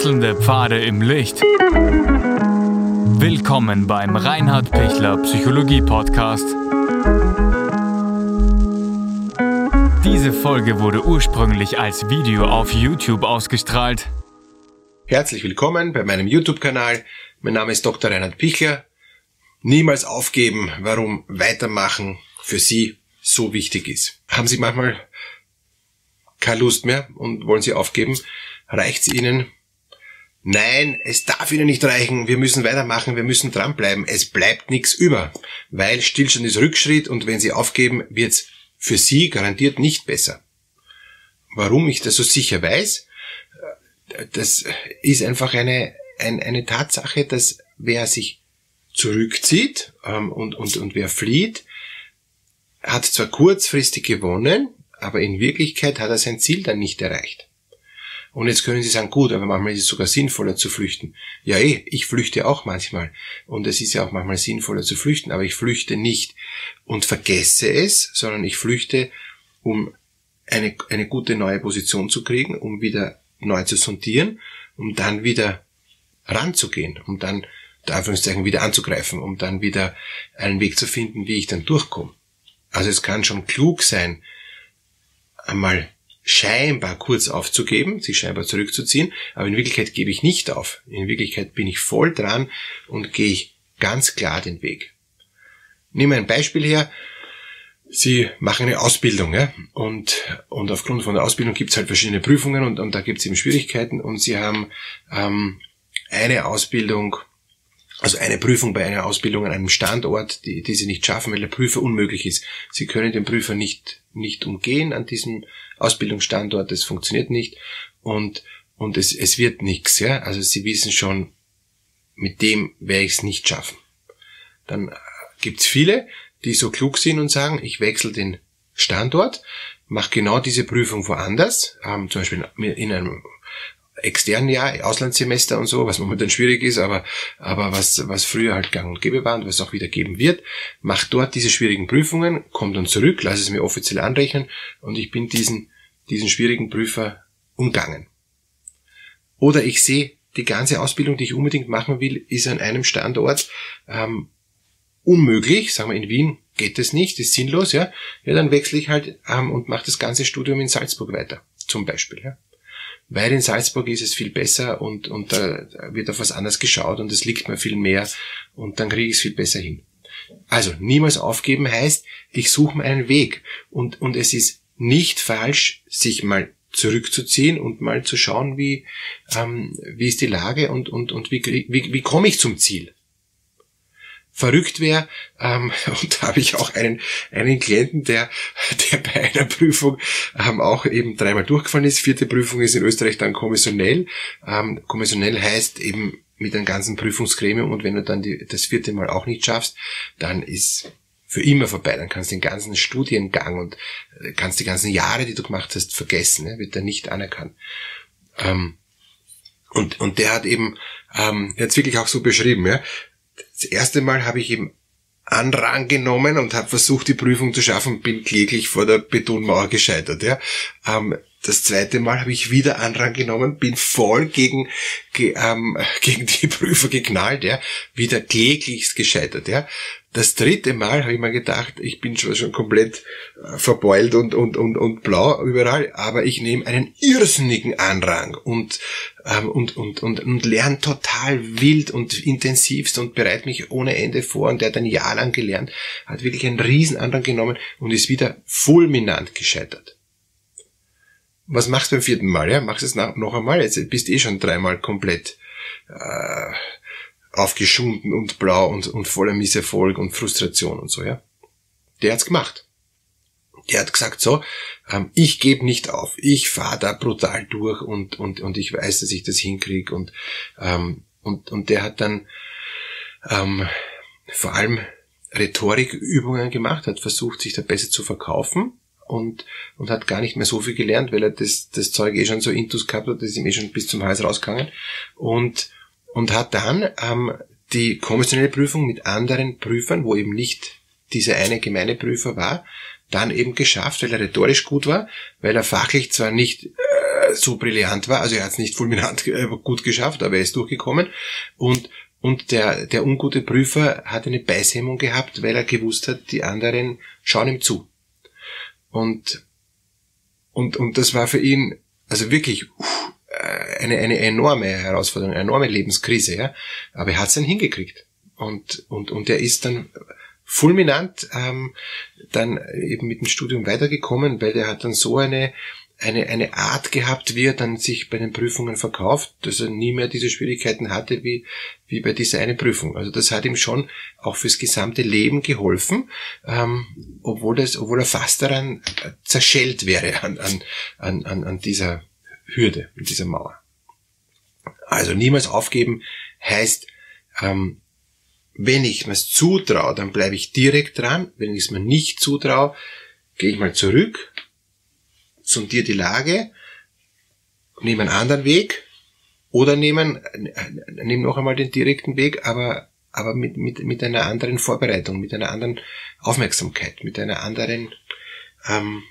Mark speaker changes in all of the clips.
Speaker 1: Wechselnde Pfade im Licht. Willkommen beim Reinhard Pichler Psychologie Podcast. Diese Folge wurde ursprünglich als Video auf YouTube ausgestrahlt.
Speaker 2: Herzlich willkommen bei meinem YouTube-Kanal. Mein Name ist Dr. Reinhard Pichler. Niemals aufgeben, warum weitermachen für Sie so wichtig ist. Haben Sie manchmal keine Lust mehr und wollen Sie aufgeben? Reicht's Ihnen? Nein, es darf Ihnen nicht reichen. Wir müssen weitermachen, wir müssen dranbleiben. Es bleibt nichts über, weil Stillstand ist Rückschritt und wenn Sie aufgeben, wird's für Sie garantiert nicht besser. Warum ich das so sicher weiß? Das ist einfach eine, eine, eine Tatsache, dass wer sich zurückzieht ähm, und, und, und wer flieht, hat zwar kurzfristig gewonnen, aber in Wirklichkeit hat er sein Ziel dann nicht erreicht. Und jetzt können Sie sagen, gut, aber manchmal ist es sogar sinnvoller zu flüchten. Ja, eh, ich flüchte auch manchmal. Und es ist ja auch manchmal sinnvoller zu flüchten, aber ich flüchte nicht und vergesse es, sondern ich flüchte, um eine, eine gute neue Position zu kriegen, um wieder neu zu sondieren, um dann wieder ranzugehen, um dann, der Anführungszeichen, wieder anzugreifen, um dann wieder einen Weg zu finden, wie ich dann durchkomme. Also es kann schon klug sein, einmal scheinbar kurz aufzugeben, sich scheinbar zurückzuziehen, aber in Wirklichkeit gebe ich nicht auf. In Wirklichkeit bin ich voll dran und gehe ich ganz klar den Weg. Nehmen wir ein Beispiel her. Sie machen eine Ausbildung, ja, und, und aufgrund von der Ausbildung gibt es halt verschiedene Prüfungen und, und da gibt es eben Schwierigkeiten und Sie haben ähm, eine Ausbildung also eine Prüfung bei einer Ausbildung an einem Standort, die, die Sie nicht schaffen, weil der Prüfer unmöglich ist. Sie können den Prüfer nicht, nicht umgehen an diesem Ausbildungsstandort, das funktioniert nicht und, und es, es wird nichts. Ja? Also Sie wissen schon, mit dem werde ich es nicht schaffen. Dann äh, gibt's viele, die so klug sind und sagen, ich wechsle den Standort, mache genau diese Prüfung woanders, ähm, zum Beispiel in einem externen Jahr, Auslandssemester und so, was momentan schwierig ist, aber, aber was, was früher halt gang und gäbe war und was auch wieder geben wird, macht dort diese schwierigen Prüfungen, kommt dann zurück, lasse es mir offiziell anrechnen und ich bin diesen, diesen schwierigen Prüfer umgangen. Oder ich sehe, die ganze Ausbildung, die ich unbedingt machen will, ist an einem Standort ähm, unmöglich, sagen wir in Wien geht es nicht, ist sinnlos, ja, ja dann wechsle ich halt ähm, und mache das ganze Studium in Salzburg weiter, zum Beispiel. Ja weil in Salzburg ist es viel besser und, und da wird auf was anderes geschaut und es liegt mir viel mehr und dann kriege ich es viel besser hin. Also niemals aufgeben heißt, ich suche mir einen Weg und, und es ist nicht falsch, sich mal zurückzuziehen und mal zu schauen, wie, ähm, wie ist die Lage und, und, und wie, wie, wie komme ich zum Ziel verrückt wäre. Ähm, und da habe ich auch einen, einen Klienten, der, der bei einer Prüfung ähm, auch eben dreimal durchgefallen ist. Vierte Prüfung ist in Österreich dann kommissionell. Ähm, kommissionell heißt eben mit einem ganzen Prüfungsgremium und wenn du dann die, das vierte Mal auch nicht schaffst, dann ist für immer vorbei. Dann kannst du den ganzen Studiengang und äh, kannst die ganzen Jahre, die du gemacht hast, vergessen. Ne? Wird dann nicht anerkannt. Ähm, und, und der hat eben, ähm, es wirklich auch so beschrieben, ja, das erste Mal habe ich eben Anrang genommen und habe versucht, die Prüfung zu schaffen, bin kläglich vor der Betonmauer gescheitert. Ja. Ähm, das zweite Mal habe ich wieder Anrang genommen, bin voll gegen, ge, ähm, gegen die Prüfer geknallt, ja, wieder kläglichst gescheitert. Ja. Das dritte Mal habe ich mir gedacht, ich bin schon, schon komplett äh, verbeult und, und, und, und blau überall, aber ich nehme einen irrsinnigen Anrang und, ähm, und, und, und, und lerne total wild und intensivst und bereite mich ohne Ende vor und der hat ein Jahr lang gelernt, hat wirklich einen riesen Anrang genommen und ist wieder fulminant gescheitert. Was machst du beim vierten Mal? Ja? Machst es noch einmal? Jetzt bist du eh schon dreimal komplett äh, aufgeschunden und blau und, und voller Misserfolg und Frustration und so, ja. Der hat's gemacht. Der hat gesagt, so, ähm, ich gebe nicht auf, ich fahre da brutal durch und, und, und ich weiß, dass ich das hinkriege und, ähm, und, und der hat dann ähm, vor allem Rhetorikübungen gemacht, hat versucht, sich da besser zu verkaufen und, und hat gar nicht mehr so viel gelernt, weil er das, das Zeug eh schon so intus gehabt hat, das ist ihm eh schon bis zum Hals rausgegangen und und hat dann ähm, die kommissionelle Prüfung mit anderen Prüfern, wo eben nicht dieser eine gemeine Prüfer war, dann eben geschafft, weil er rhetorisch gut war, weil er fachlich zwar nicht äh, so brillant war. Also er hat es nicht fulminant äh, gut geschafft, aber er ist durchgekommen. Und, und der, der ungute Prüfer hat eine Beißhemmung gehabt, weil er gewusst hat, die anderen schauen ihm zu. Und, und, und das war für ihn, also wirklich, eine, eine enorme Herausforderung, eine enorme Lebenskrise, ja. Aber er hat es dann hingekriegt. Und, und, und er ist dann fulminant ähm, dann eben mit dem Studium weitergekommen, weil der hat dann so eine, eine, eine Art gehabt, wie er dann sich bei den Prüfungen verkauft, dass er nie mehr diese Schwierigkeiten hatte wie, wie bei dieser eine Prüfung. Also das hat ihm schon auch fürs gesamte Leben geholfen, ähm, obwohl, das, obwohl er fast daran zerschellt wäre an, an, an, an dieser Hürde, an dieser Mauer. Also niemals aufgeben heißt, ähm, wenn ich mir zutraue, dann bleibe ich direkt dran. Wenn ich es mir nicht zutraue, gehe ich mal zurück, sondiere die Lage, nehme einen anderen Weg oder nehme, nehme noch einmal den direkten Weg, aber, aber mit, mit, mit einer anderen Vorbereitung, mit einer anderen Aufmerksamkeit, mit einer anderen ähm,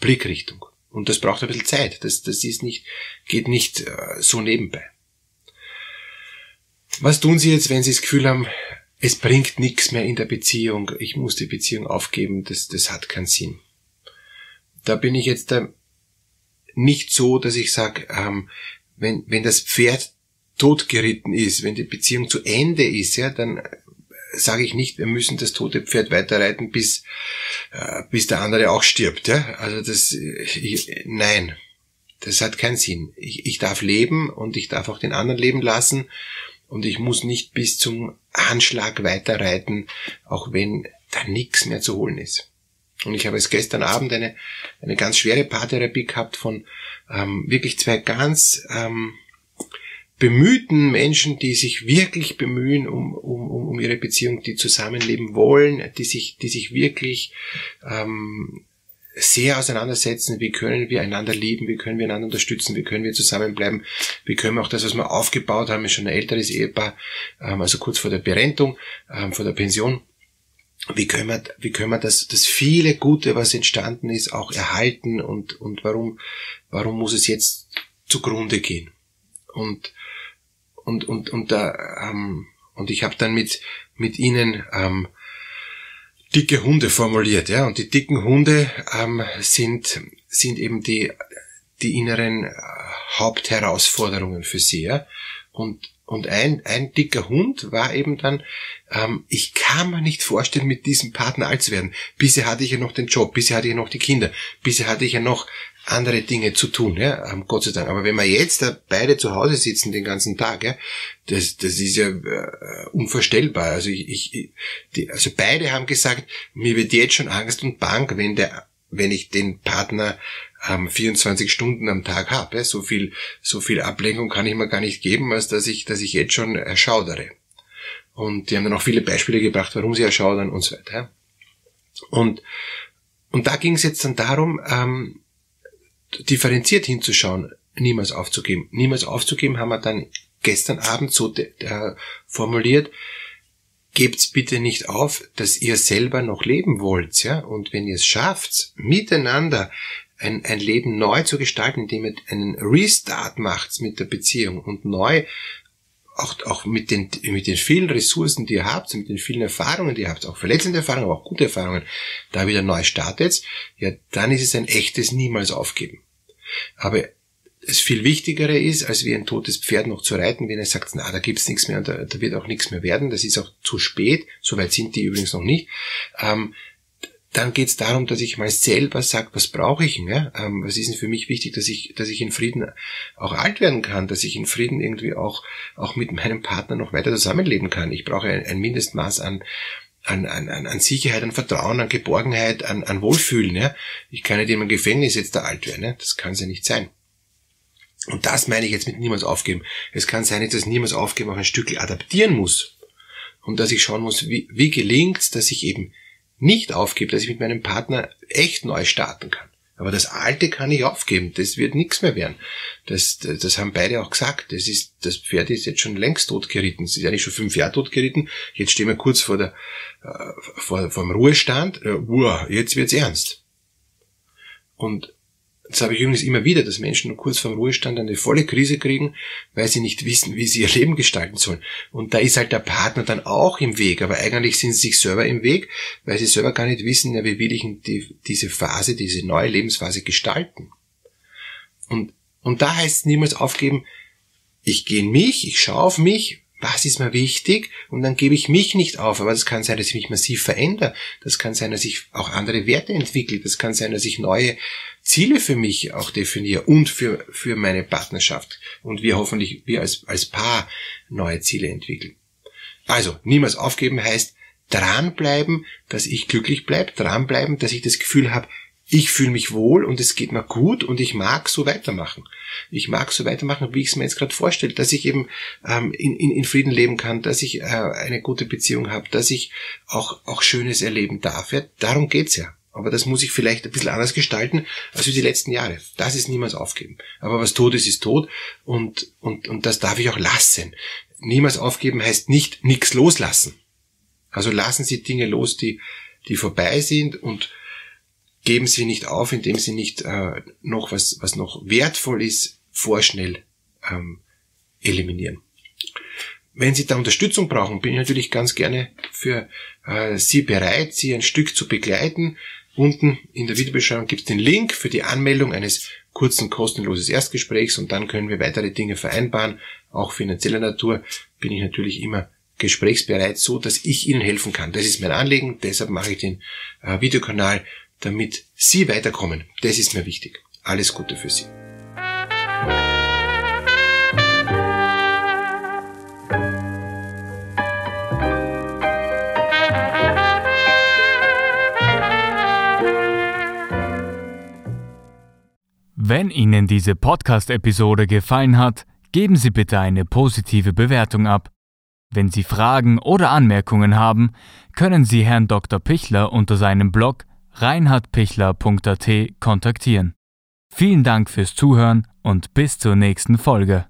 Speaker 2: Blickrichtung. Und das braucht ein bisschen Zeit. Das, das ist nicht, geht nicht äh, so nebenbei. Was tun Sie jetzt, wenn Sie das Gefühl haben, es bringt nichts mehr in der Beziehung, ich muss die Beziehung aufgeben, das, das hat keinen Sinn. Da bin ich jetzt da nicht so, dass ich sage, ähm, wenn, wenn das Pferd totgeritten ist, wenn die Beziehung zu Ende ist, ja, dann äh, sage ich nicht, wir müssen das tote Pferd weiterreiten, bis, äh, bis der andere auch stirbt. Ja? Also das, ich, nein, das hat keinen Sinn. Ich, ich darf leben und ich darf auch den anderen leben lassen und ich muss nicht bis zum Anschlag weiterreiten, auch wenn da nichts mehr zu holen ist. Und ich habe es gestern Abend eine, eine ganz schwere Paartherapie gehabt von ähm, wirklich zwei ganz ähm, bemühten Menschen, die sich wirklich bemühen um, um, um ihre Beziehung, die zusammenleben wollen, die sich, die sich wirklich ähm, sehr auseinandersetzen, wie können wir einander lieben, wie können wir einander unterstützen, wie können wir zusammenbleiben, wie können wir auch das, was wir aufgebaut haben, ist schon ein älteres Ehepaar, ähm, also kurz vor der Berentung, ähm, vor der Pension, wie können wir, wie können wir das, das viele Gute, was entstanden ist, auch erhalten und, und warum, warum muss es jetzt zugrunde gehen? Und, und, und, und da, ähm, und ich habe dann mit, mit ihnen ähm, dicke Hunde formuliert, ja. Und die dicken Hunde ähm, sind, sind eben die, die inneren äh, Hauptherausforderungen für sie, ja. Und, und ein, ein dicker Hund war eben dann, ähm, ich kann mir nicht vorstellen, mit diesem Partner alt zu werden. Bisher hatte ich ja noch den Job, bisher hatte ich ja noch die Kinder, bisher hatte ich ja noch andere Dinge zu tun, ja, ähm, Gott sei Dank. Aber wenn wir jetzt beide zu Hause sitzen den ganzen Tag, ja, das, das ist ja äh, unvorstellbar. Also ich, ich die, also beide haben gesagt, mir wird jetzt schon Angst und Bang, wenn der, wenn ich den Partner ähm, 24 Stunden am Tag habe. Ja. So viel, so viel Ablenkung kann ich mir gar nicht geben, als dass ich, dass ich jetzt schon erschaudere. Und die haben dann auch viele Beispiele gebracht, warum sie erschaudern und so weiter. Ja. Und und da ging es jetzt dann darum, ähm, differenziert hinzuschauen, niemals aufzugeben. Niemals aufzugeben haben wir dann gestern Abend so formuliert, gebt's bitte nicht auf, dass ihr selber noch leben wollt, ja, und wenn ihr es schafft, miteinander ein, ein Leben neu zu gestalten, indem ihr einen Restart macht mit der Beziehung und neu auch, auch mit den, mit den vielen Ressourcen, die ihr habt, mit den vielen Erfahrungen, die ihr habt, auch verletzende Erfahrungen, aber auch gute Erfahrungen, da wieder neu startet, ja, dann ist es ein echtes Niemals aufgeben. Aber das viel Wichtigere ist, als wie ein totes Pferd noch zu reiten, wenn er sagt, na, da gibt's nichts mehr und da, da wird auch nichts mehr werden, das ist auch zu spät, soweit sind die übrigens noch nicht, ähm, dann geht es darum, dass ich mal selber sage, was brauche ich? Ja? Ähm, was ist denn für mich wichtig, dass ich, dass ich in Frieden auch alt werden kann, dass ich in Frieden irgendwie auch, auch mit meinem Partner noch weiter zusammenleben kann. Ich brauche ein, ein Mindestmaß an, an, an, an Sicherheit, an Vertrauen, an Geborgenheit, an, an Wohlfühlen. Ja? Ich kann nicht in einem Gefängnis jetzt da alt werden. Ja? Das kann es ja nicht sein. Und das meine ich jetzt mit niemals aufgeben. Es kann sein, dass niemals aufgeben auch ein Stück adaptieren muss. Und dass ich schauen muss, wie, wie gelingt dass ich eben nicht aufgebe, dass ich mit meinem Partner echt neu starten kann. Aber das Alte kann ich aufgeben, das wird nichts mehr werden. Das, das, das haben beide auch gesagt. Das, ist, das Pferd ist jetzt schon längst tot geritten. Es ist eigentlich schon fünf Jahre tot geritten. Jetzt stehen wir kurz vor, der, äh, vor, vor dem Ruhestand. Äh, uah, jetzt wird's ernst. Und Das habe ich übrigens immer wieder, dass Menschen kurz vorm Ruhestand eine volle Krise kriegen, weil sie nicht wissen, wie sie ihr Leben gestalten sollen. Und da ist halt der Partner dann auch im Weg, aber eigentlich sind sie sich selber im Weg, weil sie selber gar nicht wissen, ja, wie will ich die, diese Phase, diese neue Lebensphase gestalten. Und, und da heißt es niemals aufgeben, ich gehe in mich, ich schaue auf mich, was ist mir wichtig und dann gebe ich mich nicht auf. Aber es kann sein, dass ich mich massiv verändere. Das kann sein, dass ich auch andere Werte entwickle. Das kann sein, dass ich neue Ziele für mich auch definiere und für, für meine Partnerschaft. Und wir hoffentlich, wir als, als Paar neue Ziele entwickeln. Also, niemals aufgeben heißt dranbleiben, dass ich glücklich bleibe, dranbleiben, dass ich das Gefühl habe, ich fühle mich wohl und es geht mir gut und ich mag so weitermachen. Ich mag so weitermachen, wie ich es mir jetzt gerade vorstelle, dass ich eben ähm, in, in, in Frieden leben kann, dass ich äh, eine gute Beziehung habe, dass ich auch, auch Schönes erleben darf. Ja, darum geht's ja. Aber das muss ich vielleicht ein bisschen anders gestalten als wie die letzten Jahre. Das ist niemals aufgeben. Aber was tot ist, ist tot und, und, und das darf ich auch lassen. Niemals aufgeben heißt nicht nichts loslassen. Also lassen Sie Dinge los, die, die vorbei sind und geben Sie nicht auf, indem Sie nicht äh, noch was, was noch wertvoll ist, vorschnell ähm, eliminieren. Wenn Sie da Unterstützung brauchen, bin ich natürlich ganz gerne für äh, Sie bereit, Sie ein Stück zu begleiten. Unten in der Videobeschreibung gibt es den Link für die Anmeldung eines kurzen kostenloses Erstgesprächs und dann können wir weitere Dinge vereinbaren. Auch finanzieller Natur bin ich natürlich immer gesprächsbereit, so dass ich Ihnen helfen kann. Das ist mein Anliegen, deshalb mache ich den äh, Videokanal damit Sie weiterkommen. Das ist mir wichtig. Alles Gute für Sie.
Speaker 1: Wenn Ihnen diese Podcast-Episode gefallen hat, geben Sie bitte eine positive Bewertung ab. Wenn Sie Fragen oder Anmerkungen haben, können Sie Herrn Dr. Pichler unter seinem Blog reinhardpichler.at kontaktieren. Vielen Dank fürs Zuhören und bis zur nächsten Folge.